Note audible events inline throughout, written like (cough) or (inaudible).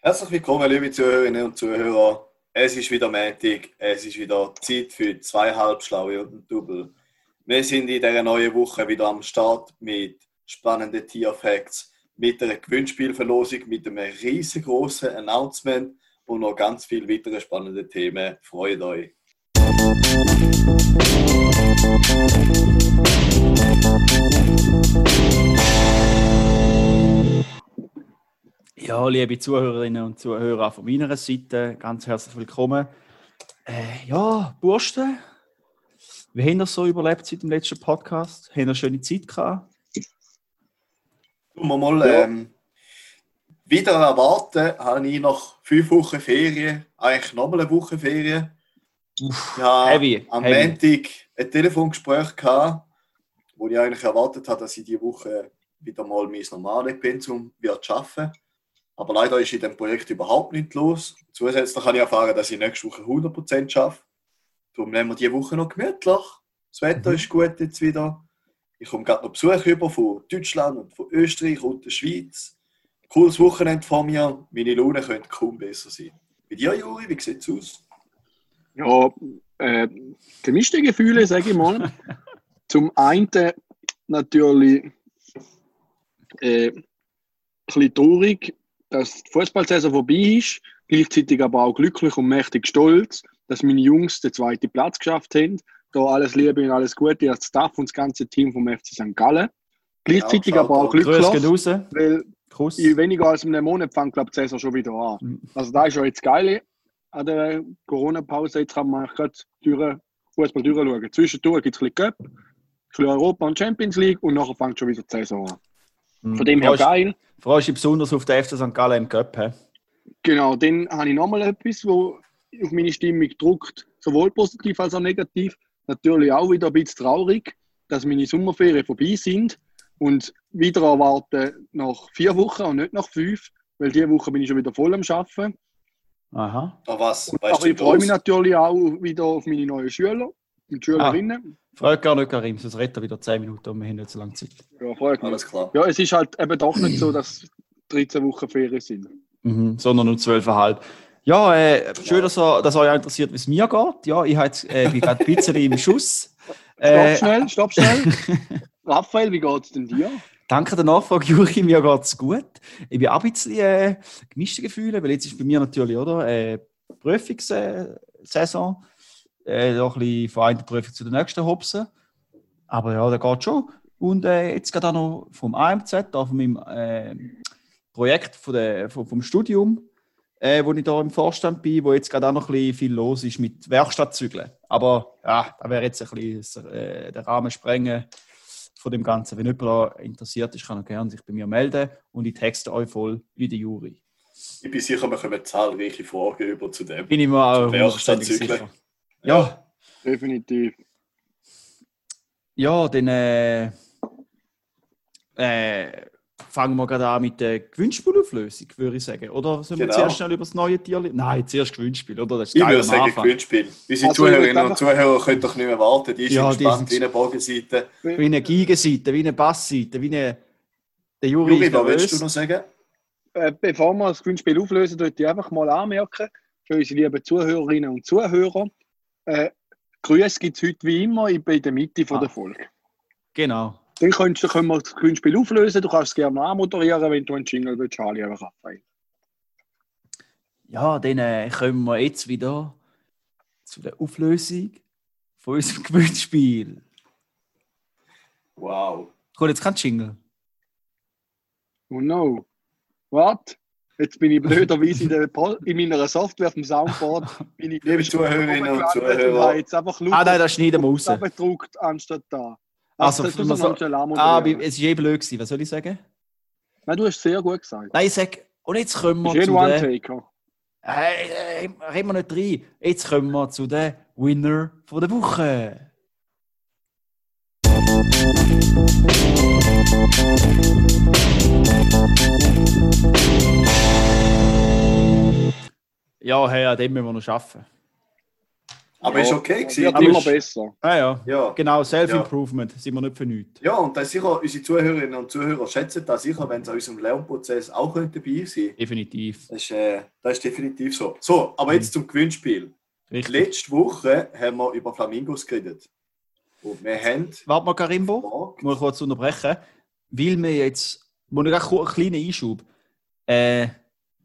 Herzlich willkommen, liebe Zuhörerinnen und Zuhörer. Es ist wieder Montag, es ist wieder Zeit für zweieinhalb Schlaue und ein Double. Wir sind in dieser neuen Woche wieder am Start mit spannenden Tierfacts, mit einer Gewinnspielverlosung, mit einem riesengroßen Announcement und noch ganz viele weitere spannende Themen. Freut euch! Ja, liebe Zuhörerinnen und Zuhörer von meiner Seite, ganz herzlich willkommen. Äh, ja, Bursten, wie haben ihr so überlebt seit dem letzten Podcast? Haben ihr eine schöne Zeit gehabt? Tun wir mal ähm, wieder erwarten, habe ich nach fünf Wochen Ferien, eigentlich nochmal eine Woche Ferien. Uff, Ja, heavy, am heavy. Montag ein Telefongespräch gehabt, wo ich eigentlich erwartet habe, dass ich diese Woche wieder mal mein normales Pensum wird schaffen. Aber leider ist in dem Projekt überhaupt nichts los. Zusätzlich kann ich erfahren, dass ich nächste Woche 100% schaffe. Darum nehmen wir diese Woche noch gemütlich. Das Wetter Mhm. ist gut jetzt wieder. Ich komme gerade noch Besuch über von Deutschland und von Österreich und der Schweiz. Cooles Wochenende vor mir. Meine Laune könnte kaum besser sein. Bei dir, Juri, wie sieht es aus? Ja, äh, gemischte Gefühle, sage ich mal. (laughs) Zum einen natürlich äh, ein bisschen traurig, dass die Fußballsaison vorbei ist, gleichzeitig aber auch glücklich und mächtig stolz, dass meine Jungs den zweiten Platz geschafft haben. Da alles Liebe und alles Gute als Staff und das ganze Team vom FC St. Gallen. Gleichzeitig Ja, aber auch glücklich, weil Kuss. in weniger als einem Monat fängt glaube ich, die Saison schon wieder an. Mhm. Also da ist ja jetzt geil an der Corona-Pause. Jetzt kann man gerade durch, Fußball durchschauen. Zwischendurch gibt es ein bisschen Cup, ein bisschen Europa und Champions League und nachher fängt schon wieder die Saison an. Mhm. Von dem her geil. Freust du dich besonders auf den FC St. Gallen im Cup? hä? Genau, dann habe ich nochmal etwas, wo auf meine Stimmung drückt, sowohl positiv als auch negativ. Natürlich auch wieder ein bisschen traurig, dass meine Sommerferien vorbei sind und wieder erwarten nach vier Wochen und nicht nach fünf, weil diese Woche bin ich schon wieder voll am Arbeiten. Aha. Ah, was? Weißt Aber du, ich freue mich natürlich auch wieder auf meine neuen Schüler und Schülerinnen. Freut gar nicht, Karim, sonst redet er wieder 10 Minuten und wir haben nicht so lange Zeit. Ja, freut mich. Alles klar. Ja, es ist halt eben doch nicht so, dass 13 Wochen Ferien sind. Mhm, sondern nur 12,5. Ja, äh, schön, dass, er, dass euch auch interessiert, wie es mir geht. Ja, ich jetzt, äh, bin gerade ein bisschen im Schuss. (laughs) Stopp Äh, schnell, stopp schnell. (laughs) Raphael, wie geht es denn dir? danke der Nachfrage, Juri, mir geht es gut. Ich bin auch ein bisschen äh, gemischte Gefühle, weil jetzt ist bei mir natürlich, oder, äh, Prüfungssaison. Äh, noch ein bisschen von einer Prüfung zu der nächsten hopsen. Aber ja, der geht schon. Und äh, jetzt geht auch noch vom AMZ, da von meinem äh, Projekt von der, vom, vom Studium, äh, wo ich da im Vorstand bin, wo jetzt gerade auch noch ein bisschen viel los ist mit Werkstattzügeln. Aber ja, da wäre jetzt ein bisschen äh, der Rahmen sprengen von dem Ganzen. Wenn jemand da interessiert ist, kann er gerne sich bei mir melden und ich texte euch voll wie der Juri. Ich bin sicher, wir kommen zahlreiche Fragen über zu dem. Bin ich mir auch Werkstattzügeln. Ja, Definitiv. ja, dann äh, äh, fangen wir gerade an mit der Gewinnspielauflösung, würde ich sagen. Oder sollen wir Genau. zuerst schnell über das neue Tier? Nein, zuerst Gewinnspiel, oder? Das ist Ich würde sagen, Anfang. Gewinnspiel. Unsere Also, Zuhörerinnen und Zuhörer können doch nicht mehr warten. Die sind Ja, die gespannt sind- wie eine Bogenseite. Wie eine Gigenseite, wie eine Bassseite, wie eine. Der Juri, Juri, ist was willst du noch sagen? Äh, bevor wir das Gewinnspiel auflösen, würde ich einfach mal anmerken, für unsere lieben Zuhörerinnen und Zuhörer, äh, Grüße gibt es heute wie immer ich bin in der Mitte von Ah. der Folge. Genau. Dann könntest, können wir das Gewinnspiel auflösen. Du kannst es gerne anmoderieren, wenn du einen Jingle willst, Charlie, einfach Raphael. Ja, dann äh, kommen wir jetzt wieder zu der Auflösung von unserem (laughs) Gewinnspiel. Wow. Kommt jetzt kein Jingle. Oh no. Warte. Jetzt bin ich blöderweise in, der in meiner Software vom Soundboard. Bin ich Liebe Zuhörerinnen und Zuhörer. jetzt einfach Ah nein, das schneiden wir raus. abgedruckt anstatt da. Also, das, das man so- Ah, aber es war eh blöd. Gewesen. Was soll ich sagen? Nein, du hast es sehr gut gesagt. Nein, ich sage, und jetzt kommen wir eh zu ein der... One-Taker. Hey, äh, reden wir nicht rein. Jetzt kommen wir zu den Winner von der Woche. Ja, hey, an dem müssen wir noch arbeiten. Aber ist okay gewesen. Wird immer besser. Ah ja, Ja. genau, Self-Improvement, sind wir nicht für nichts. ja, und das sicher, unsere Zuhörerinnen und Zuhörer schätzen das sicher, wenn sie an unserem Lernprozess auch dabei sein Definitiv. Das ist, äh, das ist definitiv so. So, aber jetzt zum Gewinnspiel. Richtig. Letzte Woche haben wir über Flamingos geredet. Und wir haben Warte mal, Karimbo. gefragt, mal kurz unterbrechen, weil wir jetzt, wo ich einen kleinen Einschub, äh,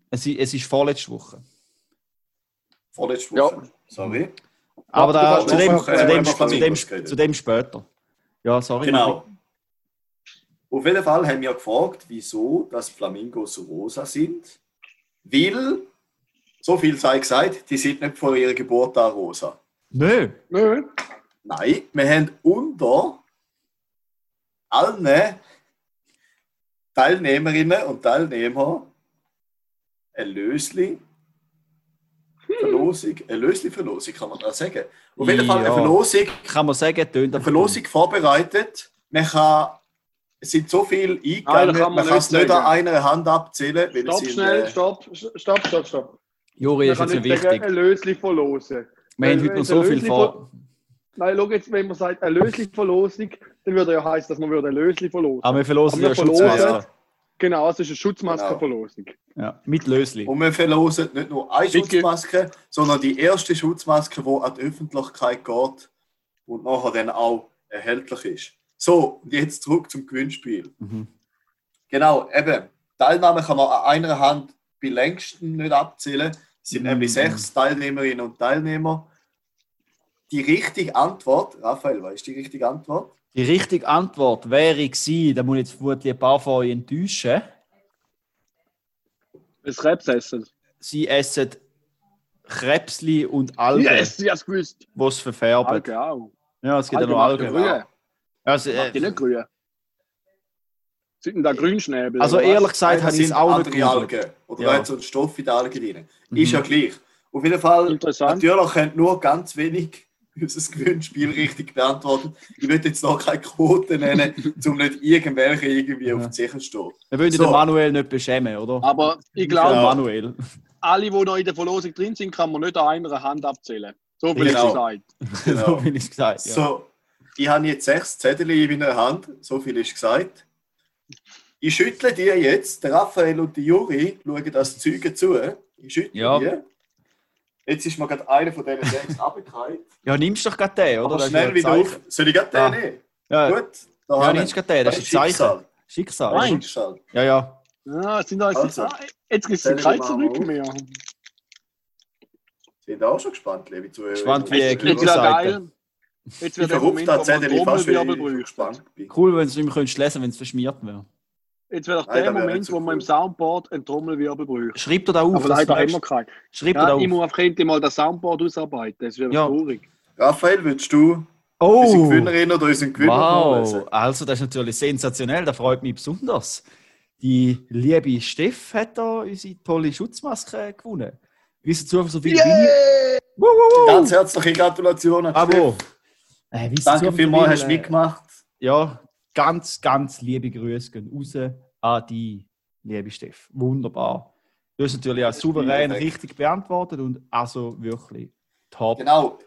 es, es ist vorletzte Woche. Vorletzte Ja. Woche. Sorry. Aber da, zu, dem, noch, zu, dem, zu, dem, zu dem später. Ja, sorry. Genau. Auf jeden Fall haben wir gefragt, wieso dass Flamingos rosa sind. Weil, so viel sei gesagt, die sind nicht vor ihrer Geburt an rosa. Nö. Nö. Nein, wir haben unter allen Teilnehmerinnen und Teilnehmer ein Lösli. Verlosung, eine Lösli-Verlosung kann man da sagen. Auf jeden Fall eine Ja. Verlosung, Kann man sagen, tönt eine Verlosung vorbereitet. Man kann, es sind so viele Nein, eingegangen, da kann man man kann es nicht nicht an sagen. einer Hand abzählen. Weil Stopp es sind, schnell, äh, stopp, stopp, stopp, stopp. Juri ist Man jetzt kann nicht nicht sagen, wichtig. ein Lösli verlosen. Wir haben wenn heute noch so viel vor. Nein, schau jetzt, wenn man sagt, eine Lösli-Verlosung, dann würde ja heißen, dass man würde ein Lösli verlosen. Aber wir verlosen Aber ja wir verlosen-. Genau, es ist eine Schutzmaskenverlosung. Ja, mit Lösli. Und wir verlosen nicht nur eine Vicky. Schutzmaske, sondern die erste Schutzmaske, die an die Öffentlichkeit geht und nachher dann auch erhältlich ist. So, und jetzt zurück zum Gewinnspiel. Mhm. Genau, eben, Teilnahme kann man an einer Hand bei längsten nicht abzählen. Es sind Mhm. nämlich sechs Teilnehmerinnen und Teilnehmer. Die richtige Antwort, Raphael, was ist die richtige Antwort? Die richtige Antwort wäre gewesen, da muss ich jetzt vermutlich ein paar von euch enttäuschen. Das Krebs essen. Sie essen Krebsli und Algen, Yes, ich hab's gewusst. die es verfärben. Algen auch. Ja, es gibt ja noch Algen. ja grün. Also, Macht die äh, nicht grün. Sind denn da Grünschnäbel? also was? ehrlich gesagt, Nein, habe ich es auch nicht. Algen. Oder Ja. da hat so ein Stoff in den Algen drin. Mhm. Ist ja gleich. Auf jeden Fall, Interessant. natürlich haben nur ganz wenig unser Gewinnspiel richtig beantwortet. Ich will jetzt noch keine Quote nennen, (laughs) um nicht irgendwelche irgendwie Ja. auf die Sicher stehen. Wir wollen So. den Manuel nicht beschämen, oder? Aber ich Ja. glaube, Manuel. alle, die noch in der Verlosung drin sind, kann man nicht an einer Hand abzählen. So viel Genau. gesagt. (laughs) Genau. so bin ich gesagt. Ja. So, ich habe jetzt sechs Zettel in meiner Hand, so viel ist gesagt. Ich schüttle dir jetzt, der Raphael und die Juri schauen das Zeuge zu. Ich schüttle Ja. dir. Jetzt ist mir gerade einer von diesen sechs (laughs) abgekehrt. ja, nimmst doch gerade den, oder? Aber schnell ja wieder auf. Zeichen. Soll ich gerade den Ah. nehmen? Ja, Gut, da ja nimmst gerade den, das ist ein Zeichen. Schicksal. Schicksal. Nein. Schicksal. Ja, ja. Ja, es sind da, Also. ah, jetzt gibt es Zähl kein mal Zurück auf. mehr. Sind auch schon gespannt, liebe Zuhörer. Gespannt, wie Jetzt, die jetzt wird der Moment, wo man Trommelwirbel bin. Cool, wenn du es nicht mehr könntest lesen wenn es verschmiert wäre. Jetzt wird auch Nein, der wäre Moment, so wo man im Soundboard einen Trommelwirbel bräuchte. Schreib dir da auf. Aber leider haben wir keinen. Schreib dir Ja, da ich auf. muss auf jeden Fall mal das Soundboard ausarbeiten. Das wieder Ja. traurig. Raphael, willst du unsere Oh! Gewinnerin oder unseren Gewinner? Wow, also das ist natürlich sensationell, das freut mich besonders. Die liebe Steff hat da unsere tolle Schutzmaske gewonnen. Wisst ihr, so viel Yeah! Woo, woo, woo. Ganz herzliche Gratulation an Bravo. Steff. Äh, Danke vielmals, viel, hast du mitgemacht. Ja, ganz, ganz liebe Grüße gehen raus an die liebe Steff. Wunderbar. Du hast natürlich auch souverän richtig beantwortet und also wirklich top. Genau.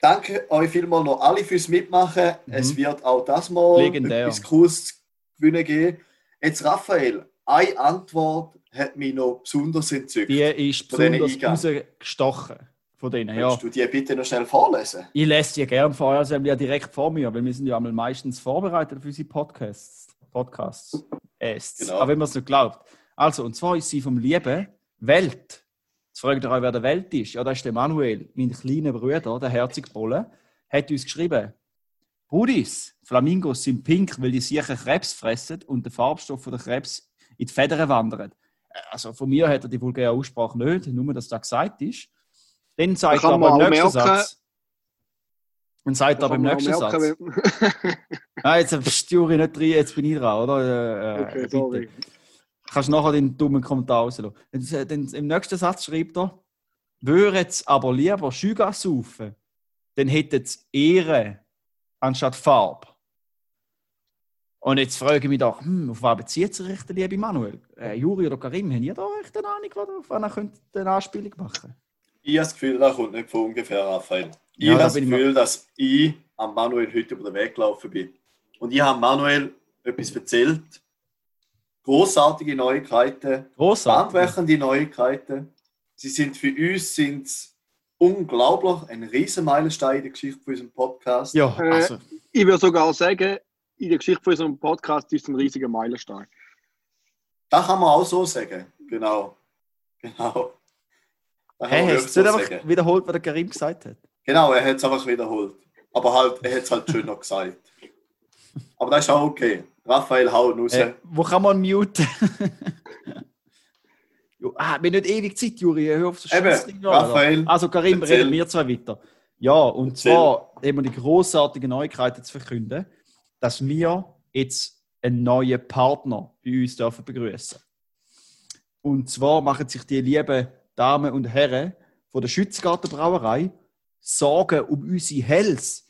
Danke euch vielmals noch alle fürs Mitmachen. Es wird auch das mal Mhm. Legendär. etwas Cooles zu gewinnen geben. Jetzt, Raphael, eine Antwort hat mich noch besonders entzückt. Die ist besonders rausgestochen von denen. Ja. Willst du die bitte noch schnell vorlesen? Ich lese die gerne vor, also ja direkt vor mir, weil wir sind ja einmal meistens vorbereitet für unsere Podcasts. Podcasts. Genau. Aber wenn man es nicht glaubt. Also, und zwar ist sie vom lieben Welt. Jetzt fragt ihr euch, wer der Welt ist. Ja, das ist der Manuel, mein kleiner Bruder, der herzige Bolle, hat uns geschrieben, Brudis, Flamingos sind pink, weil die sicher Krebs fressen und der Farbstoff von der Krebs in die Federn wandert. Also von mir hat er die vulgäre Aussprache nicht, nur dass das gesagt ist. Dann sagt Da er aber im nächsten Satz. Dann sagt er aber im nächsten Satz. Ah, jetzt bist du Juri nicht drin, jetzt bin ich dran, oder? Äh, äh, Okay, bitte. sorry. Kannst nachher den dummen Kommentar rauslassen. Dann, äh, dann, Im nächsten Satz schreibt er, würden sie aber lieber Schügas saufen, dann hätten sie Ehre anstatt Farbe. Und jetzt frage ich mich doch, hm, auf was bezieht sich der liebe Manuel? Äh, Juri oder Karim, haben ihr da echt eine Ahnung, was- auf was ihr könnt eine Anspielung machen Ich habe das Gefühl, das kommt nicht von ungefähr, Raphael. Ich Ja, habe da das Gefühl, dass ich am Manuel heute über den Weg gelaufen bin. Und ich habe Manuel etwas erzählt. Großartige Neuigkeiten, Großartig. bahnbrechende Neuigkeiten. Sie sind für uns sind's unglaublich ein riesen Meilenstein in der Geschichte von unserem Podcast. Ja, Äh, also, Ich würde sogar sagen, in der Geschichte von unserem Podcast ist es ein riesiger Meilenstein. Das kann man auch so sagen. Genau. Genau. Hey, hast du einfach sagen. wiederholt, was der Karim gesagt hat? Genau, er hat es einfach wiederholt. Aber halt, er hat es halt schön noch gesagt. Aber das ist auch okay. Raphael, haut raus. Äh, wo kann man muten? ah, wir haben nicht ewig Zeit, Juri. Hör auf so Eben? Raphael, Also, Karim, erzähl. reden wir zwei weiter. Ja, und Erzähl. zwar wir die großartige Neuigkeiten zu verkünden, dass wir jetzt einen neuen Partner bei uns dürfen begrüßen. Und zwar machen sich die lieben Damen und Herren von der Schützgarten Brauerei Sorgen um unsere Hells.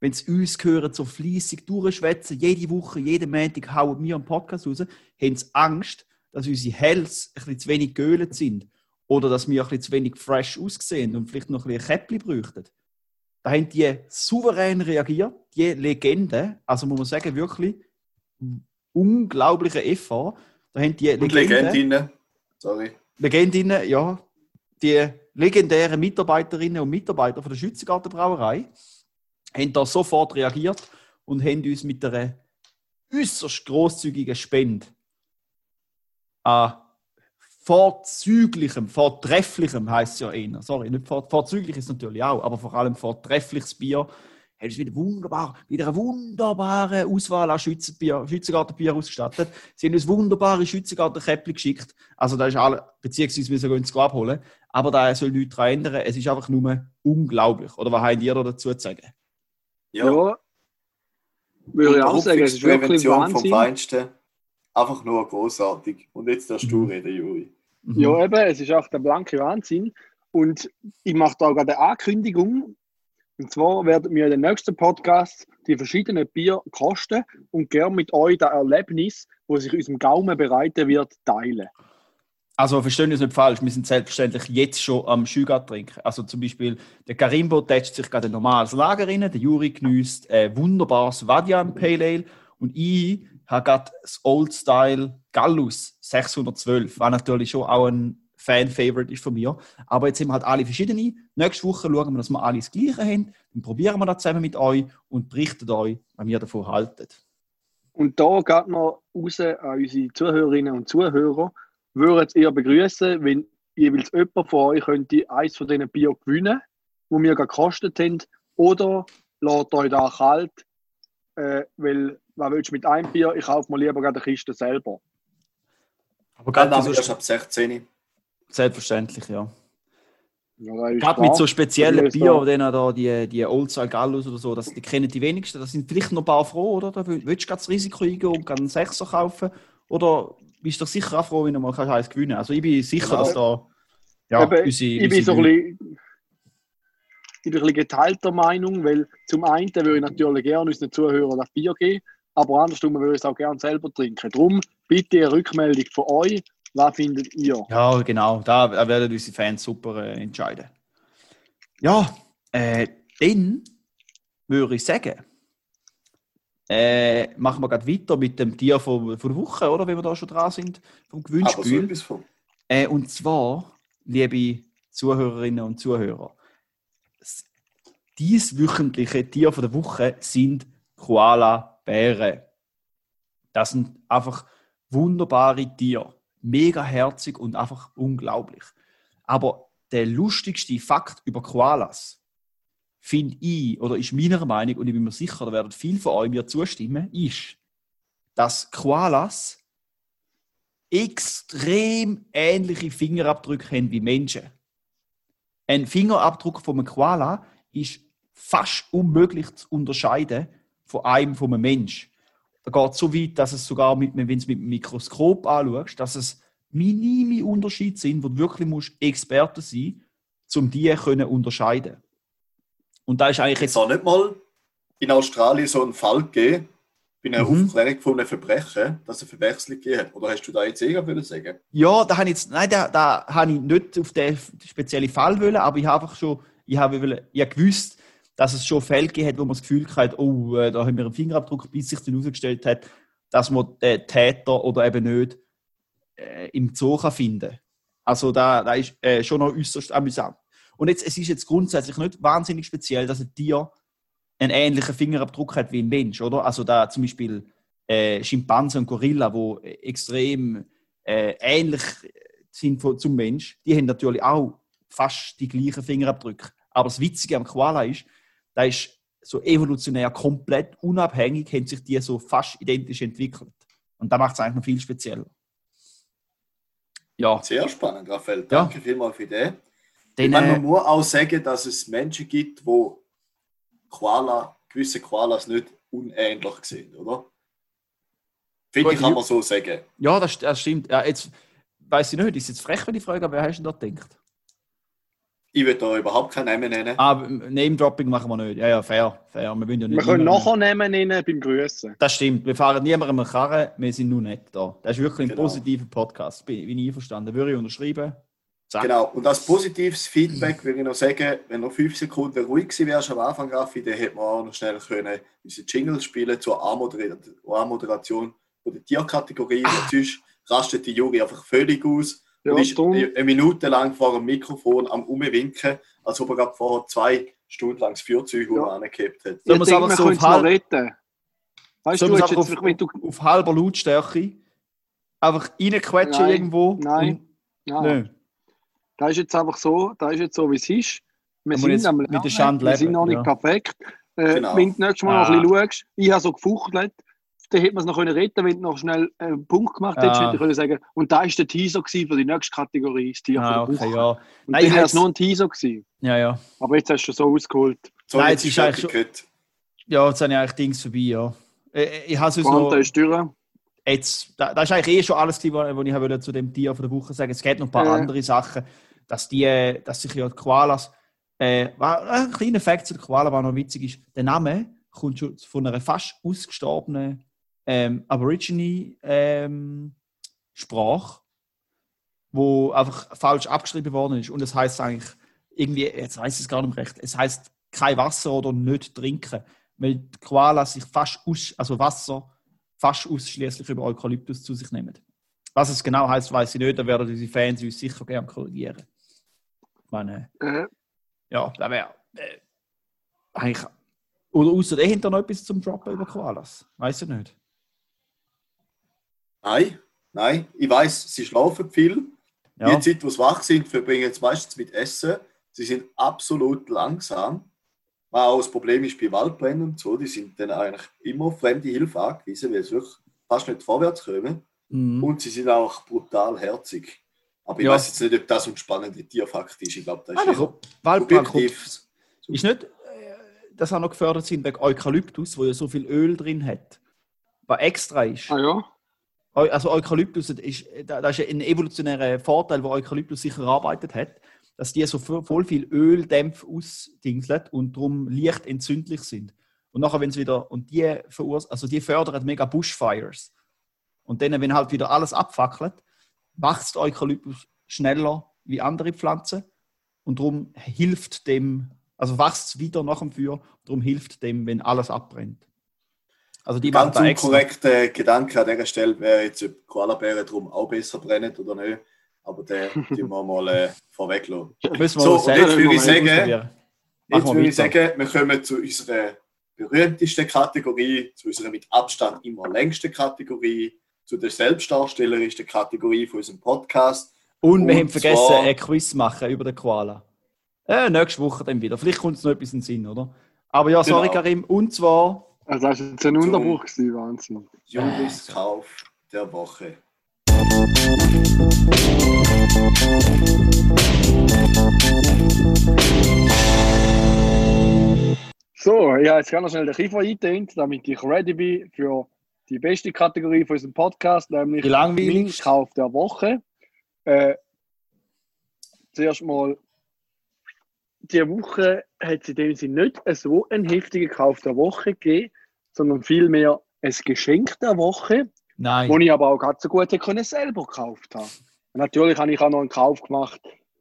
Wenn sie uns hören, so fleissig durchschwätzen, jede Woche, jeden Montag hauen wir einen Podcast raus, haben sie Angst, dass unsere Hells ein bisschen zu wenig geölt sind oder dass wir ein bisschen zu wenig fresh aussehen und vielleicht noch ein bisschen ein Käppli bräuchten. Da haben die souverän reagiert, die Legende, also muss man sagen, wirklich unglaubliche FH. Da haben die und Legende, Legendinnen. Sorry. Legendinnen, ja, die legendären Mitarbeiterinnen und Mitarbeiter von der Schützengarten Brauerei haben da sofort reagiert und haben uns mit einer äußerst großzügigen Spende an vorzüglichem, vortrefflichem heisst es ja eher. Sorry, nicht vor, vorzüglich ist natürlich auch, aber vor allem vortreffliches Bier. Haben uns wieder wunderbar, wieder eine wunderbare Auswahl an Schützenbier, Schützengartenbier ausgestattet. Sie haben uns wunderbare Schützengartenkäppli geschickt. Also da ist alle, beziehungsweise wir sogar uns abholen. Aber da soll nichts daran ändern. Es ist einfach nur unglaublich. Oder was habt ihr da dazu zu sagen? Ja, Ja, würde ich auch sagen, es ist wirklich Prävention vom Wahnsinn. Feinsten. Einfach nur großartig. Und jetzt darfst du Mhm. reden, Juri. Mhm. Ja, eben, es ist auch der blanke Wahnsinn. Und ich mache da gerade eine Ankündigung. Und zwar werden wir in den nächsten Podcast die verschiedenen Bier kosten und gerne mit euch das Erlebnis, wo sich unserem Gaumen bereiten wird, teilen. Also verstehen uns nicht falsch, wir sind selbstverständlich jetzt schon am Schügat trinken. Also zum Beispiel der Karimbo tätscht sich gerade ein normales Lager rein, der Juri genießt ein wunderbares Vadian Pale Ale und ich habe gerade das Old Style Gallus 612, was natürlich schon auch ein Fan-Favorite ist von mir. Aber jetzt haben wir halt alle verschiedene. Nächste Woche schauen wir, dass wir alle das Gleiche haben. Dann probieren wir das zusammen mit euch und berichten euch, was wir davon halten. Und da geht noch raus an unsere Zuhörerinnen und Zuhörer. Würdet ihr begrüßen, wenn jeweils jemand von euch könnte eins von diesen Bier gewinnen, wo wir gekostet haben, oder lasst euch da kalt, äh, weil was willst du mit einem Bier? Ich kaufe mir lieber gerade eine Kiste selber. Aber Gerade gerade so, erst ab 16. selbstverständlich, ja. Ja, Gerade mit so speziellen Bier, denen da die, die Old Style Gallus oder so, das, die kennen die wenigsten. Da sind vielleicht noch ein paar froh, oder? Da will- willst du gerade das Risiko eingehen und einen Sechser kaufen? Oder bist du doch sicher auch froh, wenn du mal kannst eins gewinnen Also ich bin sicher, Ja. dass da ja, Eben, unsere, ich bin so ein bisschen, ich bin ein bisschen geteilter Meinung, weil zum einen würde ich natürlich gerne unseren Zuhörern das Bier geben, aber andersrum würde ich es auch gerne selber trinken. Darum bitte eine Rückmeldung von euch. Was findet ihr? Ja, genau. Da werden unsere Fans super äh, entscheiden. Ja, äh, dann würde ich sagen, äh, machen wir gerade weiter mit dem Tier von, von der Woche, oder? Wenn wir da schon dran sind, vom Aber so Gewinnspiel. etwas von. Äh, und zwar, liebe Zuhörerinnen und Zuhörer, dies wöchentliche Tier von der Woche sind Koala-Bären. Das sind einfach wunderbare Tiere. Mega herzig und einfach unglaublich. Aber der lustigste Fakt über Koalas, finde ich, oder ist meiner Meinung, und ich bin mir sicher, da werden viele von euch mir zustimmen, ist, dass Koalas extrem ähnliche Fingerabdrücke haben wie Menschen. Ein Fingerabdruck von einem Koala ist fast unmöglich zu unterscheiden von einem von einem Mensch. Geht es so weit, dass es sogar, mit, wenn du es mit dem Mikroskop anschaust, dass es minime Unterschiede sind, wo du wirklich musst Experte sein musst, um die können unterscheiden. Und da ist eigentlich Jetzt jetzt auch nicht mal in Australien so einen Fall gegeben, bei einer Mhm. Aufklärung von einem Verbrechen, dass es eine Verwechslung gegeben hat. Oder hast du da jetzt irgendwas sagen? Ja, da habe ich jetzt, nein, da, da habe ich nicht auf den speziellen Fall wollen, aber ich habe einfach schon, ich habe, wollen, ich habe gewusst, dass es schon Fälle gegeben hat, wo man das Gefühl hat, oh, äh, da haben wir einen Fingerabdruck, bis sich dann herausgestellt hat, dass man den Täter oder eben nicht äh, im Zoo kann finden Also da, da ist äh, schon noch äußerst amüsant. Und jetzt, es ist jetzt grundsätzlich nicht wahnsinnig speziell, dass ein Tier einen ähnlichen Fingerabdruck hat wie ein Mensch, oder? Also da zum Beispiel äh, Schimpansen und Gorilla, wo extrem äh, ähnlich sind von, zum Mensch, die haben natürlich auch fast die gleichen Fingerabdrücke. Aber das Witzige am Koala ist, da ist so evolutionär komplett unabhängig, haben sich die so fast identisch entwickelt. Und da macht es eigentlich noch viel spezieller. Ja, Sehr spannend, Raphael. Danke vielmals für den. dann, Ich meine, man äh, muss auch sagen, dass es Menschen gibt, wo Koala, gewisse Koalas nicht unähnlich sind, oder? Finde ich, kann man so sagen. ja das, das stimmt. Ja, jetzt weiß ich nicht, ist jetzt frech, wenn ich frage, wer hast du denn da gedacht? Ich will da überhaupt keinen Namen nennen. Ah, Name-Dropping machen wir nicht. Ja, ja, fair. fair. Wir, wollen ja nicht Wir können nachher nehmen ihnen beim Grüßen. Das stimmt. Wir fahren niemandem eine Karre, wir sind nur nicht da. Das ist wirklich ein Genau. positiver Podcast. Bin, bin ich einverstanden. Würde ich unterschreiben. Zack. Genau. Und als positives Feedback würde ich noch sagen, wenn noch fünf Sekunden ruhig gewesen wärst am Anfang, Raffi, dann hätte man auch noch schnell können unsere Jingle spielen zur Anmoder- Anmoderation von der Tierkategorie. Ah. Sonst rastet die Juri einfach völlig aus Ja, und ist drum. eine Minute lang vor dem Mikrofon am Umwinken, als ob er gerade vorher zwei Stunden lang das Feuerzeug Ja. angehabt hat. Sollen Ich wir es denke, einfach wir so können auf es noch halb- retten. Weißt Sollen du, jetzt, es jetzt, du... auf, auf halber Lautstärke einfach reinquetschen Nein, irgendwo? nein. Ja, Nö. das ist jetzt einfach so, das ist jetzt so, wie es ist. Wir sind am mit der Lernen, Schande wir sind noch nicht ja. perfekt. Äh, Genau. Wenn du nächstes Mal noch Ah. ein bisschen schaust, ich habe so gefuchtelt, dann hätte man es noch können retten wenn du noch schnell einen Punkt gemacht hättest, Ah. hätte ich können sagen, und da ist der Teaser für die nächste Kategorie, das Tier Ah, von der okay, Woche. ja. Und Nein, ich dann wäre es nur ein Teaser gewesen. Ja, ja. Aber jetzt hast du schon so ausgeholt. So, Nein, jetzt jetzt ist eigentlich gehört. Ja, jetzt habe ich eigentlich Dings vorbei, ja. Äh, Ich habe sonst noch... Ist durch. jetzt, da, das ist eigentlich eh schon alles, was was ich wollte zu dem Tier von der Woche sagen. Es gibt noch ein paar Ja. andere Sachen, dass die, äh, dass sich ja die Koalas, äh, war, ein kleiner Fakt zu den Koalas, was noch witzig ist, der Name kommt schon von einer fast ausgestorbenen ähm, Aborigine ähm, wo einfach falsch abgeschrieben worden ist und es heißt eigentlich irgendwie, jetzt weiß ich es gar nicht mehr recht, es heißt kein Wasser oder nicht trinken, weil die Koalas sich fast aus, also Wasser fast ausschließlich über Eukalyptus zu sich nehmen. Was es genau heißt, weiß ich nicht. Da werden unsere Fans uns sicher gerne korrigieren. Ich meine, Äh, ja, das wäre äh, eigentlich. Oder außer der hinter noch etwas zum Droppen über Koalas. Weiß ich nicht. Nein, nein. Ich weiß, sie schlafen viel. Ja, Die Zeit, wo sie wach sind, verbringen sie meistens mit Essen. Sie sind absolut langsam. Was auch das Problem ist bei Waldbränden und so, die sind dann eigentlich immer fremde Hilfe angewiesen, weil sie wirklich fast nicht vorwärts kommen. mhm. Und sie sind auch brutal herzig. Aber ich Ja. weiß jetzt nicht, ob das ein spannender Tierfakt ist. Ich glaube, das ist kommt- objektiv. ist nicht, äh, dass auch noch gefördert sind wegen Eukalyptus, wo ja so viel Öl drin hat. Was extra ist. ah ja. Also Eukalyptus ist, da- das ist ein evolutionärer Vorteil, wo Eukalyptus sich erarbeitet hat, dass die so vo- voll viel Öldämpfe ausdingseln und darum leicht entzündlich sind. Und nachher, wenn es wieder, und die verurs also die fördern mega Bushfires. Und dann, wenn halt wieder alles abfackelt, wächst Eukalyptus schneller wie andere Pflanzen und darum hilft dem, also wächst es wieder nach dem Feuer, darum hilft dem, wenn alles abbrennt. Also die Ganz unkorrekter Gedanke an dieser Stelle wäre jetzt, ob Koalabären drum auch besser brennen oder nicht. Aber den (laughs) tun wir mal äh, vorweg lassen. Müssen wir So, und jetzt würde ich sagen, Jetzt wir würde ich sagen, wir kommen zu unserer berühmtesten Kategorie, zu unserer mit Abstand immer längsten Kategorie, zu der selbstdarstellerischen Kategorie von unserem Podcast. Und wir Und haben vergessen, zwar- ein Quiz machen über den Koala. Äh, nächste Woche dann wieder. Vielleicht kommt es noch etwas in den Sinn, oder? Aber ja, sorry, Genau. Karim. Und zwar, Also das ist jetzt ein Unterbruch gewesen, Wahnsinn. Juris Kauf der Woche. So, ich habe jetzt ganz schnell den Kiefer eingedehnt, damit ich ready bin für die beste Kategorie von unserem Podcast, nämlich mein Kauf der Woche. Äh, zuerst mal, diese Woche hat es in dem Sinne nicht so einen heftigen Kauf der Woche gegeben, sondern vielmehr ein Geschenk der Woche, Nein. das ich aber auch ganz so gut hätte können selber gekauft haben. Und natürlich habe ich auch noch einen Kauf gemacht.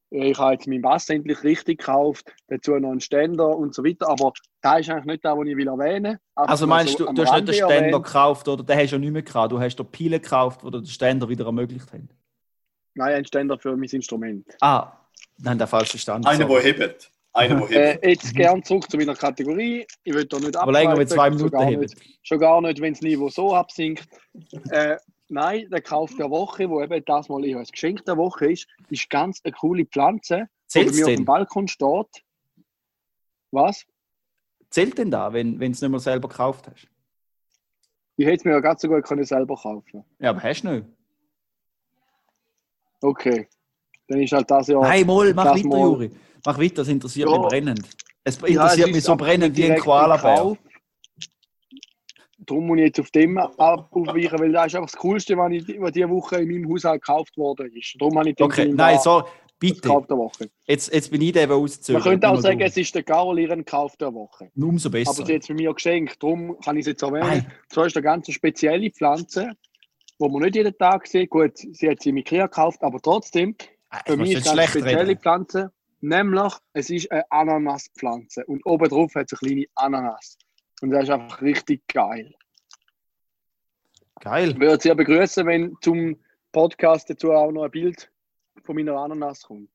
Ich habe jetzt mein Bass endlich richtig gekauft, dazu noch einen Ständer und so weiter. Aber da ist eigentlich nicht das, was ich will erwähnen will. Also meinst du, am du hast nicht Rande den Ständer erwähnt. gekauft oder den hast du ja nicht mehr gehabt. Du hast den Pile gekauft, wo dir den Ständer wieder ermöglicht haben. Nein, ein Ständer für mein Instrument. Ah, nein, der falsche Stand. Einer, sorry. der hebt. Einer, der (laughs) Äh, hebt. jetzt gern zurück zu meiner Kategorie. Ich will da nicht Aber länger mit zwei Minuten schon nicht, schon gar nicht, wenn das Niveau so absinkt. Äh, nein, der Kauf der Woche, wo eben das mal ich als Geschenk der Woche ist, ist ganz eine coole Pflanze, die bei Zählt mir auf dem? Balkon steht. Was? Zählt denn da, wenn, wenn du es nicht mehr selber gekauft hast? Ich hätte es mir ja ganz so gut können selber kaufen Ja, aber hast du nicht. Okay. Dann ist halt das ja. Nein, mal, mach weiter, mal- Juri. Mach weiter, das interessiert Ja. mich brennend. Es Ja, interessiert es mich so brennend wie ein Koala-Bär. Kauf. Darum muss ich jetzt auf dem aufweichen, weil das ist einfach das Coolste, was, ich, was diese Woche in meinem Haushalt gekauft worden ist. Darum habe ich gedacht, Okay, nein, da so, das bitte. Woche. Jetzt, jetzt bin ich der, der Man auszögert. könnte auch sagen, du. es ist der Carol ihren Kauf der Woche. Umso besser. Aber sie hat es mir geschenkt, darum kann ich es jetzt erwähnen. So ist eine ganz spezielle Pflanze, die man nicht jeden Tag sieht. Gut, sie hat sie im Ikea gekauft, aber trotzdem, für jetzt mich ist eine spezielle reden. Pflanze. Nämlich, es ist eine Ananaspflanze. Und oben drauf hat es eine kleine Ananas. Und das ist einfach richtig geil. Geil. Ich würde sehr begrüßen, wenn zum Podcast dazu auch noch ein Bild von meiner Ananas kommt.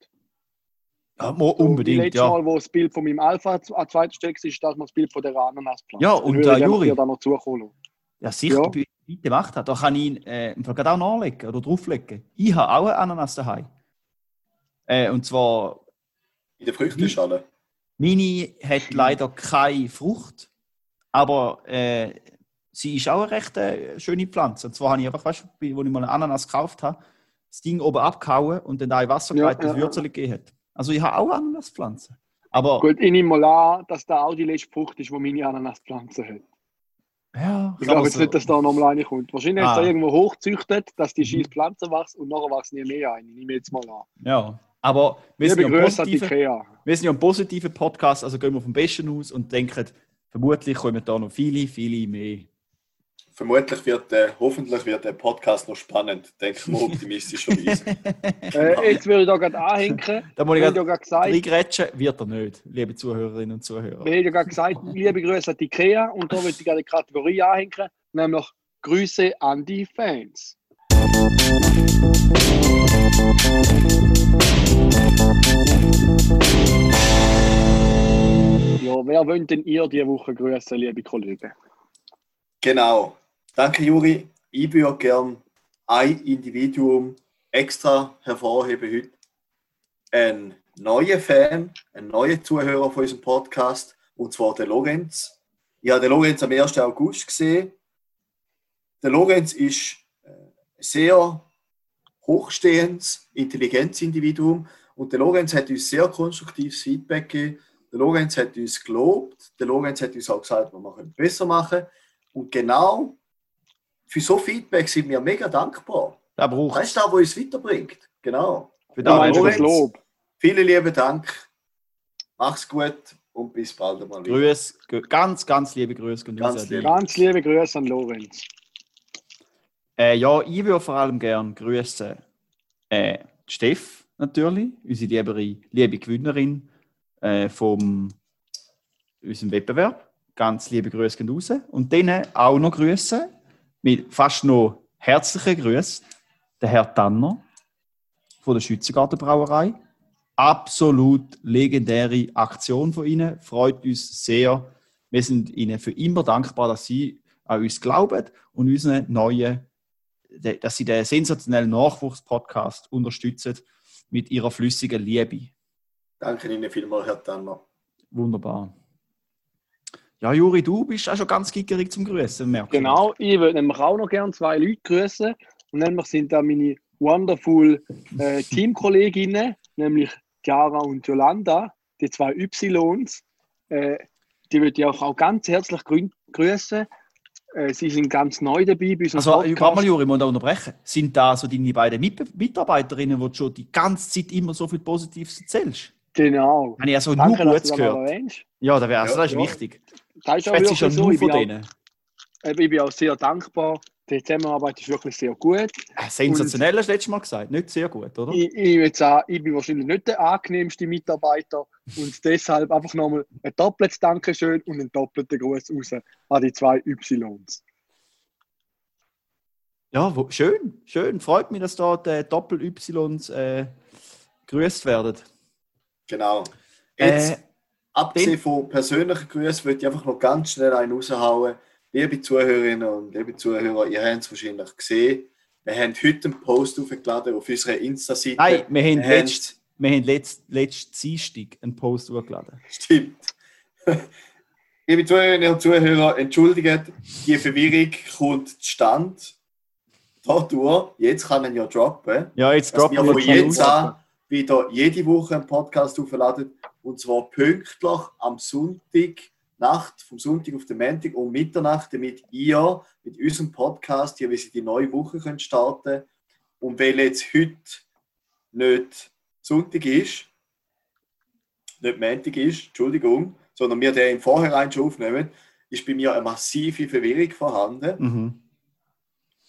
Ja, mo- So, unbedingt, letztes ja. Mal, wo das Bild von meinem Alpha an zweiter Stelle war, ist das mal das Bild von der Ananaspflanze. Ja, und, äh, einfach Juri? da noch zukommen. Ja, sicher, Ja. bi- bitte mach das. Da kann ich ihn äh, gerade auch nachlegen oder drauflegen. Ich habe auch eine Ananas daheim. Äh, und zwar, In der Früchteschale. meine hat leider keine Frucht, aber äh, sie ist auch eine recht äh, schöne Pflanze. Und zwar habe ich einfach, weißt du, wo ich mal eine Ananas gekauft habe, das Ding oben abgehauen und dann da in Wasser Ja, gelegt, dass ja, Würzel gegeben hat. Also ich habe auch Ananaspflanzen. Aber Gut, ich nehme mal an, dass da auch die letzte Frucht ist, die meine Ananaspflanze hat. ja, Ich glaube jetzt so- nicht, dass da nochmal eine kommt. Wahrscheinlich hat Ah. es da irgendwo hochzüchtet, dass die Mhm. scheiß Pflanze wächst und nachher wächst nie mehr ein. Ich nehme jetzt mal an. Ja, aber wir sind, ja Ikea. wir sind ja ein positiver Podcast, also gehen wir vom Besten aus und denken, vermutlich kommen da noch viele, viele mehr. Vermutlich wird der, hoffentlich wird der Podcast noch spannend, denken wir optimistischerweise. (laughs) Äh, jetzt würde ich da gerade anhängen. (laughs) Da muss ich gerade ja gerade gesagt, reingrätschen, wird er nicht, liebe Zuhörerinnen und Zuhörer. wir haben ja gerade gesagt, liebe Grüße an die Ikea und da würde ich gerade die Kategorie anhängen, nämlich Grüße an die Fans. Ja, wer wollt denn ihr diese Woche grüßen, liebe Kollegen? Genau. Danke, Juri. Ich würde gern ein Individuum extra hervorheben heute. Ein neuer Fan, ein neuer Zuhörer von unserem Podcast, und zwar der Lorenz. Ich habe den Lorenz am 1. August gesehen. Der Lorenz ist äh, ein sehr hochstehendes, intelligentes Individuum und der Lorenz hat uns sehr konstruktives Feedback gegeben. Der Lorenz hat uns gelobt, der Lorenz hat uns auch gesagt, was wir können besser machen. Und genau für so Feedback sind wir mega dankbar. Da braucht Das ist das, was uns weiterbringt. Genau. Für Da da meinst du Lorenz. das Lob? Vielen lieben Dank. Mach's gut und bis bald einmal. wieder. Grüß, ganz, ganz liebe Grüße. und Ganz raus an dich. lieb. Ganz liebe Grüße an Lorenz. Äh, ja, ich würde vor allem gerne grüßen äh, Steff natürlich, unsere liebe, liebe Gewinnerin äh, vom unserem Wettbewerb. Ganz liebe Grüße gehen raus. Und denen auch noch grüßen mit fast noch herzlichen Grüßen der Herr Tanner von der Schützengartenbrauerei. Absolut legendäre Aktion von Ihnen. Freut uns sehr. Wir sind Ihnen für immer dankbar, dass Sie an uns glauben und unseren neuen dass sie den sensationellen Nachwuchspodcast unterstützen mit ihrer flüssigen Liebe. Danke Ihnen vielmals, Herr Tanner. Wunderbar. Ja, Juri, du bist auch schon ganz gickerig zum Grüßen, merkst du. Genau, ich würde nämlich auch noch gerne zwei Leute grüßen. Und nämlich sind da meine wonderful äh, (laughs) Teamkolleginnen, nämlich Chiara und Jolanda, die zwei Ys. Äh, die würde ich auch, auch ganz herzlich grü grüßen. Äh, sie sind ganz neu dabei bei unserem Also, warte mal, Juri, ich muss da unterbrechen. Sind da so deine beiden Mit Mitarbeiterinnen, die du schon die ganze Zeit immer so viel Positives erzählst? Genau. Habe ich also Danke, nur Gutes gehört. Ja, das, wäre, also, das ist ja. wichtig. Das ist auch wirklich schon so. nur Ich von auch, denen. äh, ich bin auch sehr dankbar. Die Zusammenarbeit ist wirklich sehr gut. Äh, sensationell hast du letztes Mal gesagt. Nicht sehr gut, oder? Ich, ich, würde sagen, ich bin wahrscheinlich nicht der angenehmste Mitarbeiter und deshalb einfach nochmal ein doppeltes Dankeschön und einen doppelten Gruß raus an die zwei Ys. Ja, wo, schön, schön. Freut mich, dass da die Doppel-Ys äh, grüßt werden. Genau. Jetzt, Äh, abgesehen den- von persönlichen Grüßen, würde ich einfach noch ganz schnell einen raushauen. Liebe Zuhörerinnen und liebe Zuhörer, ihr habt es wahrscheinlich gesehen. Wir haben heute einen Post aufgeladen auf unserer Insta-Seite. Nein, wir haben Wir letzt, wir haben letzt, letzt Dienstag einen Post hochgeladen. Stimmt. (laughs) Liebe Zuhörerinnen und Zuhörer, entschuldigt, die Verwirrung kommt zustande. Dadurch, jetzt kann man ja droppen, Ja, jetzt droppen wir von jetzt an wieder jede Woche einen Podcast aufladen. Und zwar pünktlich am Sonntag, Nacht, vom Sonntag auf den Montag um Mitternacht, damit ihr mit unserem Podcast hier, wie sie die neue Woche können starten Und weil jetzt heute nicht Sonntag ist, nicht Montag ist, Entschuldigung, sondern wir den im Vorhinein schon aufnehmen, ist bei mir eine massive Verwirrung vorhanden. Mhm.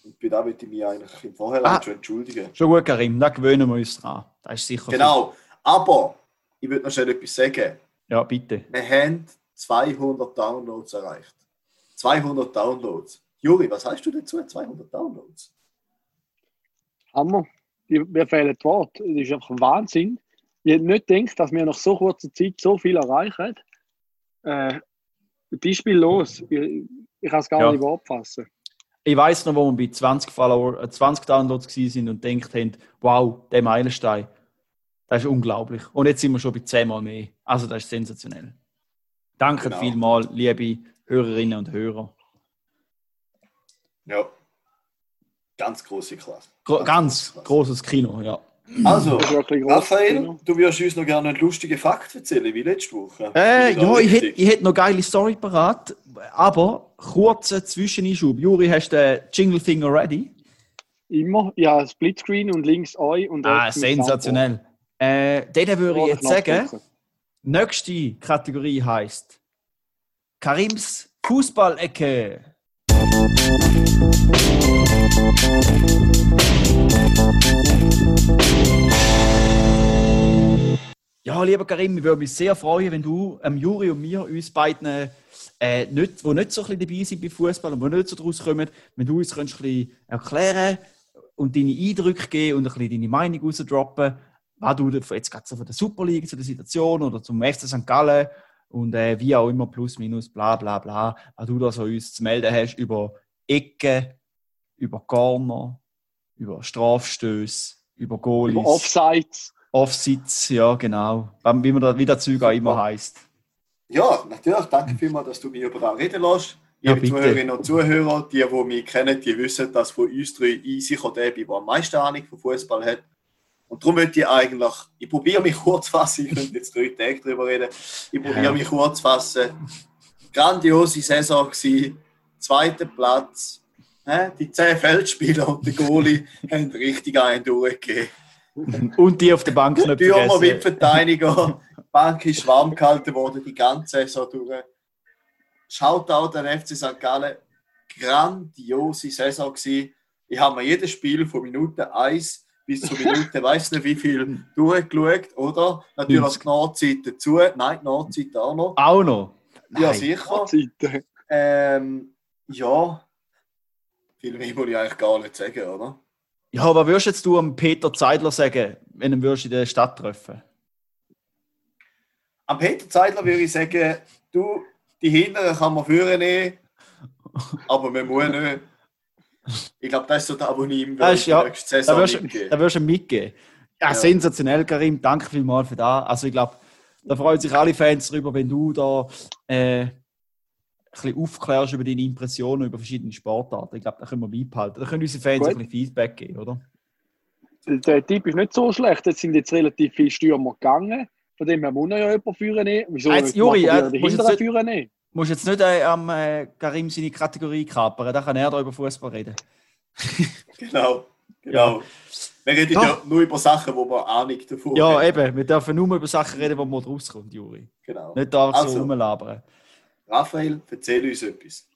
Und bei da möchte ich mich eigentlich im Vorhinein Ah. schon entschuldigen. Schon gut, Karim, da gewöhnen wir uns dran. Das ist sicher. Genau. Aber ich würde noch schnell etwas sagen. viel. Ja, bitte. Wir haben 200 Downloads erreicht. 200 Downloads. Juri, was hast du dazu? 200 Downloads? Hammer. Die- Mir fehlen die Worte. Das ist einfach Wahnsinn. Ich hätte nicht gedacht, dass wir nach so kurzer Zeit so viel erreichen. Äh, beispiellos. Ich, ich kann es gar Ja. nicht in Wort fassen. Ich weiß noch, wo wir bei 20, Follower, äh, 20 Downloads gewesen sind und gedacht haben, wow, der Meilenstein. Das ist unglaublich. Und jetzt sind wir schon bei 10 Mal mehr. Also, das ist sensationell. Danke Genau. vielmals, liebe Hörerinnen und Hörer. Ja. Ganz große Klasse. Gro ganz große Klasse. großes Kino, ja. Also. Raphael, du wirst uns noch gerne einen lustigen Fakt erzählen, wie letzte Woche. Äh, ja, ich hätte ich hätt noch geile Story parat, aber kurzer Zwischeneinschub. Juri, hast du den Jingle-Finger ready? Immer. Ja, Splitscreen und links euch und Ah, sensationell. Äh, den würde ich jetzt sagen. Nächste Kategorie heißt Karims Fußballecke. Ja, lieber Karim, ich würde mich sehr freuen, wenn du, ähm, Juri und mir, uns beiden, äh, nicht, die nicht so ein bisschen dabei sind bei Fußball und die nicht so draus kommen, wenn du uns könntest ein bisschen erklären und deine Eindrücke geben und ein bisschen deine Meinung rausdroppen, was du jetzt gerade so von der Super League zu der Situation oder zum FC St. Gallen und äh, wie auch immer plus minus bla bla bla, was du da so uns zu melden hast über Ecken, über Corner, über Strafstöße, über Goalies. Über Offsides. Offsits, ja, genau. Wie man da, wie der Zeug auch immer heißt. Ja, natürlich. Danke vielmals, dass du mich über das reden lässt. Ja, Liebe bitte. Zuhörerinnen und Zuhörer, die, die mich kennen, die wissen, dass von uns drei ich sicher der bin, der am meisten Ahnung von Fußball hat. Und darum möchte ich eigentlich, ich probiere mich (laughs) kurz zu fassen, ich könnte jetzt drei Tage darüber reden, ich probiere Ja. mich kurz zu fassen. Grandiose Saison gewesen, zweiter Platz. Die zehn Feldspieler und der Goalie (laughs) haben richtig einen durchgegeben. Und die auf der Bank nicht Türmer wie vergessen. Verteidiger. Die Bank ist warm gehalten worden die ganze Saison durch. Shoutout an FC St. Gallen. Grandiose Saison gewesen. Ich habe mir jedes Spiel von Minute 1 bis zur Minute, weiß nicht wie viel, durchgeschaut, oder? Natürlich 90. die Nahzeit dazu. Nein, die Nahzeit auch noch. Auch noch? Ja, Nein. sicher. Seite. Ähm, ja. Viel mehr muss ich eigentlich gar nicht sagen, oder? Ja, was würdest jetzt du am Peter Zeidler sagen, wenn du ihn würdest in der Stadt treffen Am Peter Zeidler würde ich sagen, du, die Hinteren kann man führen nehmen, aber man muss nicht. Ich glaube, das ist so das, was ich ihm ist, ja, nächste Da Saison würdest, mitgeben. da du mitgeben. Ja, Ja. sensationell, Karim. Danke vielmals für das. Also, ich glaube, da freuen sich alle Fans darüber, wenn du da äh, ein bisschen aufklärst über deine Impressionen über verschiedene Sportarten. Ich glaube, da können wir beibehalten. Da können unsere Fans Gut. ein bisschen Feedback geben, oder? Der Typ ist nicht so schlecht. Es sind jetzt relativ viele Stürmer gegangen. Von dem her muss er ja jemanden führen. Wieso jetzt, Juri, ja, jetzt führen musst jetzt nicht äh, am äh, Karim seine Kategorie kapern. Da kann er da über Fußball reden. (laughs) Genau, genau. Wir reden Ja. ja. nur über Sachen, wo wir Ahnung davon Ja, haben. eben. Wir dürfen nur über Sachen reden, wo man rauskommt, Juri. Genau. Nicht da so Also. rumlabern. Raphael, erzähl uns etwas.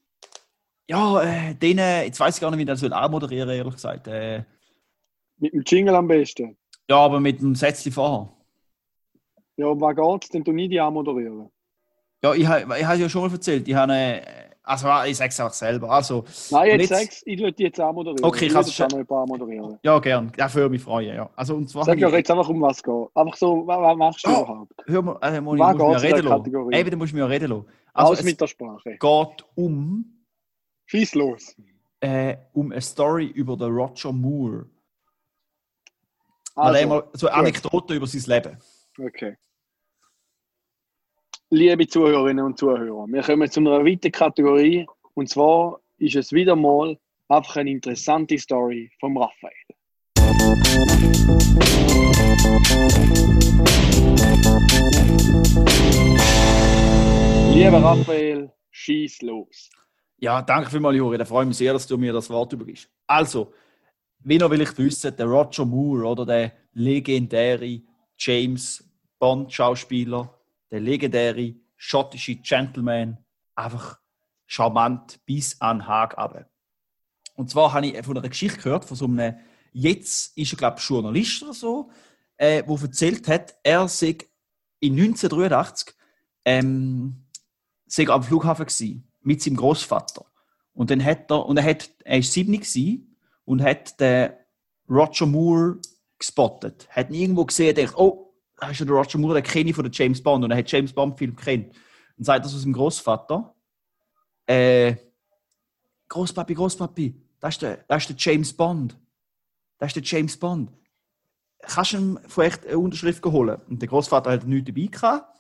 Ja, äh, den, äh, jetzt weiß ich gar nicht, wie der soll auch moderieren, ehrlich gesagt. Äh, Mit dem Jingle am besten. ja, aber mit dem Sätzchen vorher. Ja, um was geht's? Dann tu nie die moderieren. Ja, ich, ha- ich habe ja schon mal erzählt, ich habe eine, also ich sage es auch selber. Also, Nein, jetzt jetzt- sag's, ich würde die jetzt auch moderieren. Okay, ich du jetzt auch noch ein paar moderieren. ja, gern. Ja, würde mich freuen, ja. Also, und zwar. Sag doch ich- jetzt einfach, um was es geht. Einfach so, was, was machst du Oh. überhaupt? Hör mal, äh, Moni, Was geht's mir reden lassen. Eben, du musst mir reden lassen. Also, Aus mit es der Sprache. geht um, Schieß los. äh, um eine Story über den Roger Moore. Mal Also, einmal so eine Anekdote über sein Leben. okay. Liebe Zuhörerinnen und Zuhörer, wir kommen zu einer weiteren Kategorie. Und zwar ist es wieder mal einfach eine interessante Story vom Raphael. Lieber Raphael, schieß los. Ja, danke vielmals, Juri. Da freue ich mich sehr, dass du mir das Wort übergibst. Also, wie noch will ich wissen, der Roger Moore oder der legendäre James Bond-Schauspieler, der legendäre schottische Gentleman, einfach charmant bis an Haag runter. Und zwar habe ich von einer Geschichte gehört, von so einem, jetzt ist er, glaube ich, Journalist oder so, äh, erzählt hat, er sei in 1983 ähm, sei am Flughafen gsi mit seinem Großvater und dann hat er und er hat er ist 7 gsi und hat den Roger Moore gespottet, hat ihn irgendwo gesehen, denkt, oh, ist ja der Roger Moore, den kenne ich von James Bond und er hat James Bond Film kennt und sagt das aus dem Großvater, äh, Großpapi, Großpapi, das ist der, das ist der James Bond, das ist der James Bond. Kannst du ihm vielleicht eine Unterschrift holen? Und der Großvater hat nichts dabei gehabt.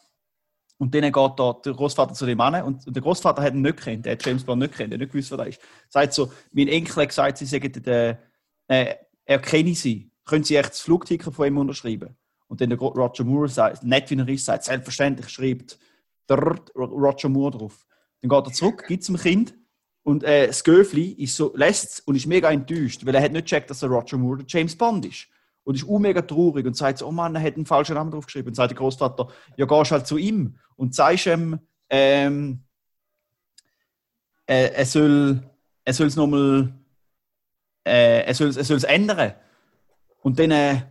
Und dann geht der Großvater zu dem Mann und der Großvater hat ihn nicht kennt, der hat James Bond nicht kennt, der hat nicht gewusst, wer das ist. Sagt so, mein Enkel hat gesagt, sie sagen, der, äh, er kenne sie. Können Sie echt das Flugticket von ihm unterschreiben? Und dann der Roger Moore sagt, nett wie er ist, sagt, selbstverständlich schreibt Roger Moore drauf. Dann geht er zurück, gibt es dem Kind und äh, das Göfli ist so, lässt und ist mega enttäuscht, weil er hat nicht gecheckt, dass der Roger Moore der James Bond ist. Und ist auch mega traurig und sagt oh Mann, er hat einen falschen Namen draufgeschrieben. Und sagt der Großvater, ja, gehst halt zu ihm und sagst ihm, ähm, äh, er soll er es nochmal, äh, er soll er es ändern. Und dann äh,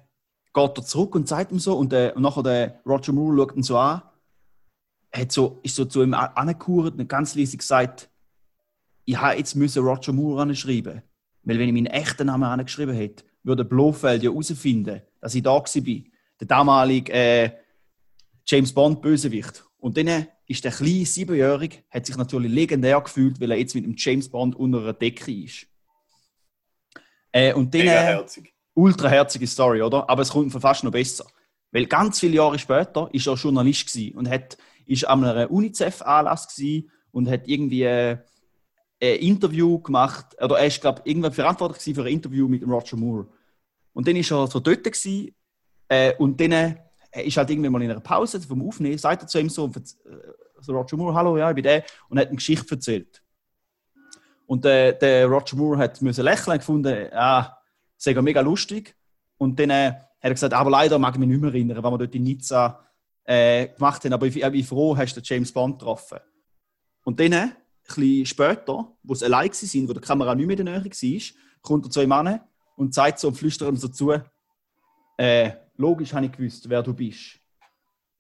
geht er zurück und sagt ihm so und, äh, und nachher der Roger Moore schaut ihn so an, hat so, ist so zu ihm a- angekauert und ganz leise gesagt, ich habe jetzt müssen Roger Moore anschreiben. Weil wenn ich meinen echten Namen angeschrieben hätte, würde Blofeld ja herausfinden, dass ich da war. Der damalige äh, James Bond Bösewicht. Und dann ist der kleine Siebenjährige, hat sich natürlich legendär gefühlt, weil er jetzt mit dem James Bond unter einer Decke ist. Äh, und dann, Mega äh, herzig. Ultra herzige Story, oder? Aber es kommt fast noch besser. Weil ganz viele Jahre später ist er Journalist und hat, ist an einem UNICEF-Anlass und hat irgendwie äh, ein Interview gemacht, oder er ist, glaube ich, irgendwann verantwortlich für ein Interview mit Roger Moore. Und dann ist er so dort gewesen, äh, und dann äh, ist halt irgendwann mal in einer Pause vom Aufnehmen, sagt er zu ihm so, und äh, so Roger Moore, hallo, ja, ich bin der, und hat eine Geschichte erzählt. Und äh, der Roger Moore hat müssen lächeln und gefunden, ah, ja mega lustig. Und dann äh, hat er gesagt, aber leider mag ich mich nicht mehr erinnern, was wir dort in Nizza äh, gemacht haben. Aber ich, ich bin froh, hast du James Bond getroffen. Und dann, äh, ein bisschen später, wo sie allein waren, wo die Kamera nicht mehr in der Nähe war, kommt er zu ihm an und sagt so und flüstert ihm so zu, äh, logisch habe ich gewusst, wer du bist.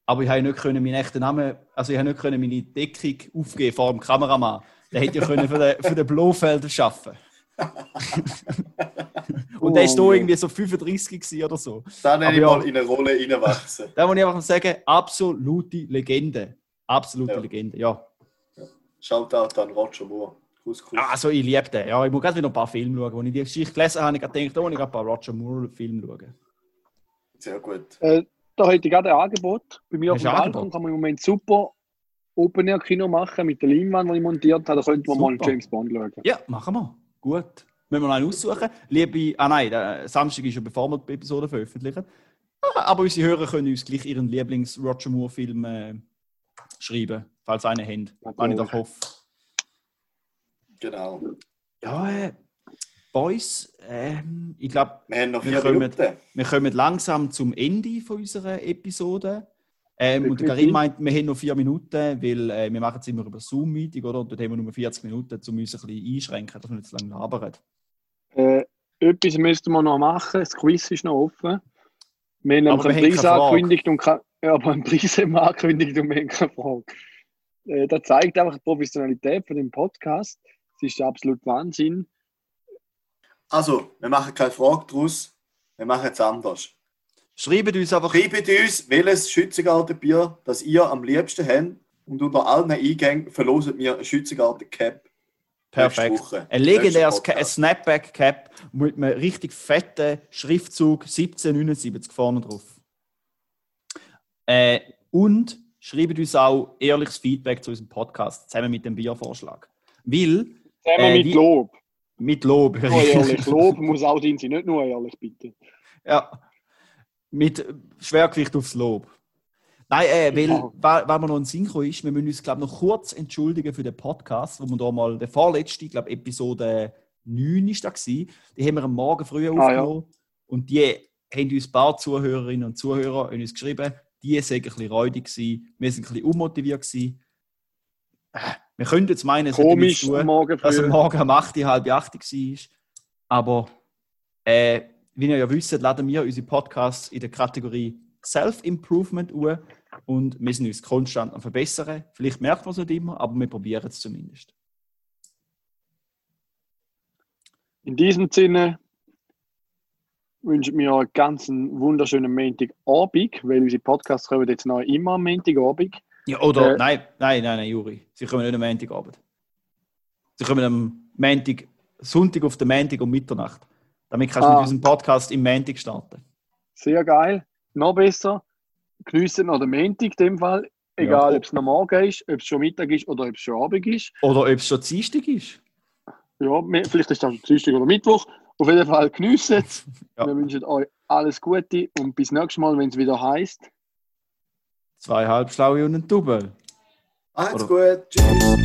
Aber ich habe nicht können meinen echten Namen, also ich habe nicht können meine Deckung aufgeben vor dem Kameramann. Der hätte ja können für den, für den Blofeld schaffen. (laughs) und der ist da Oh, irgendwie so 35 gewesen oder so. Dann Aber ich ja. mal in eine Rolle reinwachsen. (laughs) Da muss ich einfach sagen, absolute Legende. Absolute Ja. Legende, ja. Shoutout an Roger Moore. Kuss, Kuss. Also ich liebe den. Ja, ich muss gerade wieder ein paar Filme schauen. Als ich die Geschichte gelesen habe, habe ich gedacht, oh, ich ein paar Roger Moore-Filme schauen. Sehr gut. Äh, da hätte ich gerade ein Angebot. Bei mir auf dem Balkon kann man im Moment super Open-Air-Kino machen mit der Leinwand, die ich montiert habe. Da könnte man mal einen. James Bond schauen. Ja, machen wir. Gut. Müssen wir noch einen aussuchen. Liebe, ah nein, Samstag ist ja bevor wir die Episode veröffentlichen. Ah, Aber unsere Hörer können uns gleich ihren Lieblings-Roger Moore-Film äh, schreiben, falls einen haben. Wenn ich doch hoffe. Genau. Ja, äh, Boys, ähm, ich glaube, Wir Wir kommen- wir kommen langsam zum Ende von unserer Episode. Ähm, und der. Karim meint, wir haben noch vier Minuten, weil äh, wir machen es immer über Zoom-Meeting, oder? Und dort haben wir nur 40 Minuten, um uns ein bisschen einschränken, dass wir nicht zu lange labern. Äh, etwas müssten wir noch machen. Das Quiz ist noch offen. Wir haben Aber einen haben Preis keine Frage. angekündigt und kein, ja, aber einen Preis haben wir angekündigt und wir haben keine Frage. Äh, das zeigt einfach die Professionalität von dem Podcast. Es ist absolut Wahnsinn. Also, wir machen keine Frage daraus, wir machen es anders. Schreibt uns einfach, Schreibt uns, welches Schützengartenbier das ihr am liebsten habt und unter allen Eingängen verloset mir ein Schützengarten-Cap. perfekt. Ein legendäres ein Podcast. Snapback-Cap mit einem richtig fetten Schriftzug 1779 vorne drauf. Äh, und schreibt uns auch ehrliches Feedback zu unserem Podcast, zusammen mit dem Biervorschlag. Weil, Zusammen Äh, mit Lob. mit Lob. Nur ehrlich. Lob muss auch drin sein, nicht nur ehrlich, bitte. Ja, mit Schwergewicht aufs Lob. Nein, äh, weil, weil, weil wir noch ein Synchro ist, wir müssen uns, glaube noch kurz entschuldigen für den Podcast, wo wir da mal, der vorletzte, ich glaube Episode 9 ist da gewesen, die haben wir am Morgen früh Ah, ja. aufgenommen und die haben uns ein paar Zuhörerinnen und Zuhörer uns geschrieben, die sind ein bisschen räudig gewesen, wir sind ein bisschen unmotiviert gewesen. Äh, Wir können jetzt meinen, es Komisch, tun, am Morgen dass er früh. morgen um 8, halb 8 war. Aber äh, wie ihr ja wisst, laden wir unsere Podcasts in der Kategorie Self-Improvement an und wir sind uns konstant am Verbessern. Vielleicht merkt man es nicht immer, aber wir probieren es zumindest. In diesem Sinne wünschen wir einen ganz wunderschönen Montagabend, weil unsere Podcasts kommen jetzt noch immer am Montagabend. Ja, oder Äh, nein, nein, nein, nein, Juri. Sie kommen nicht am Montagabend. Sie kommen am Montag, Sonntag auf den Montag um Mitternacht. Damit kannst du Ah. mit unserem Podcast im Montag starten. Sehr geil. Noch besser. Geniessen noch den Montag in dem Fall. Egal, Ja. ob es noch morgen ist, ob es schon Mittag ist oder ob es schon Abend ist. Oder ob es schon Dienstag ist. Ja, vielleicht ist das schon Dienstag oder Mittwoch. Auf jeden Fall geniessen es. (laughs) Ja. Wir wünschen euch alles Gute und bis nächstes Mal, wenn es wieder heißt. Zwei halbschlaue und ein Double. Macht's Oder- gut, tschüss.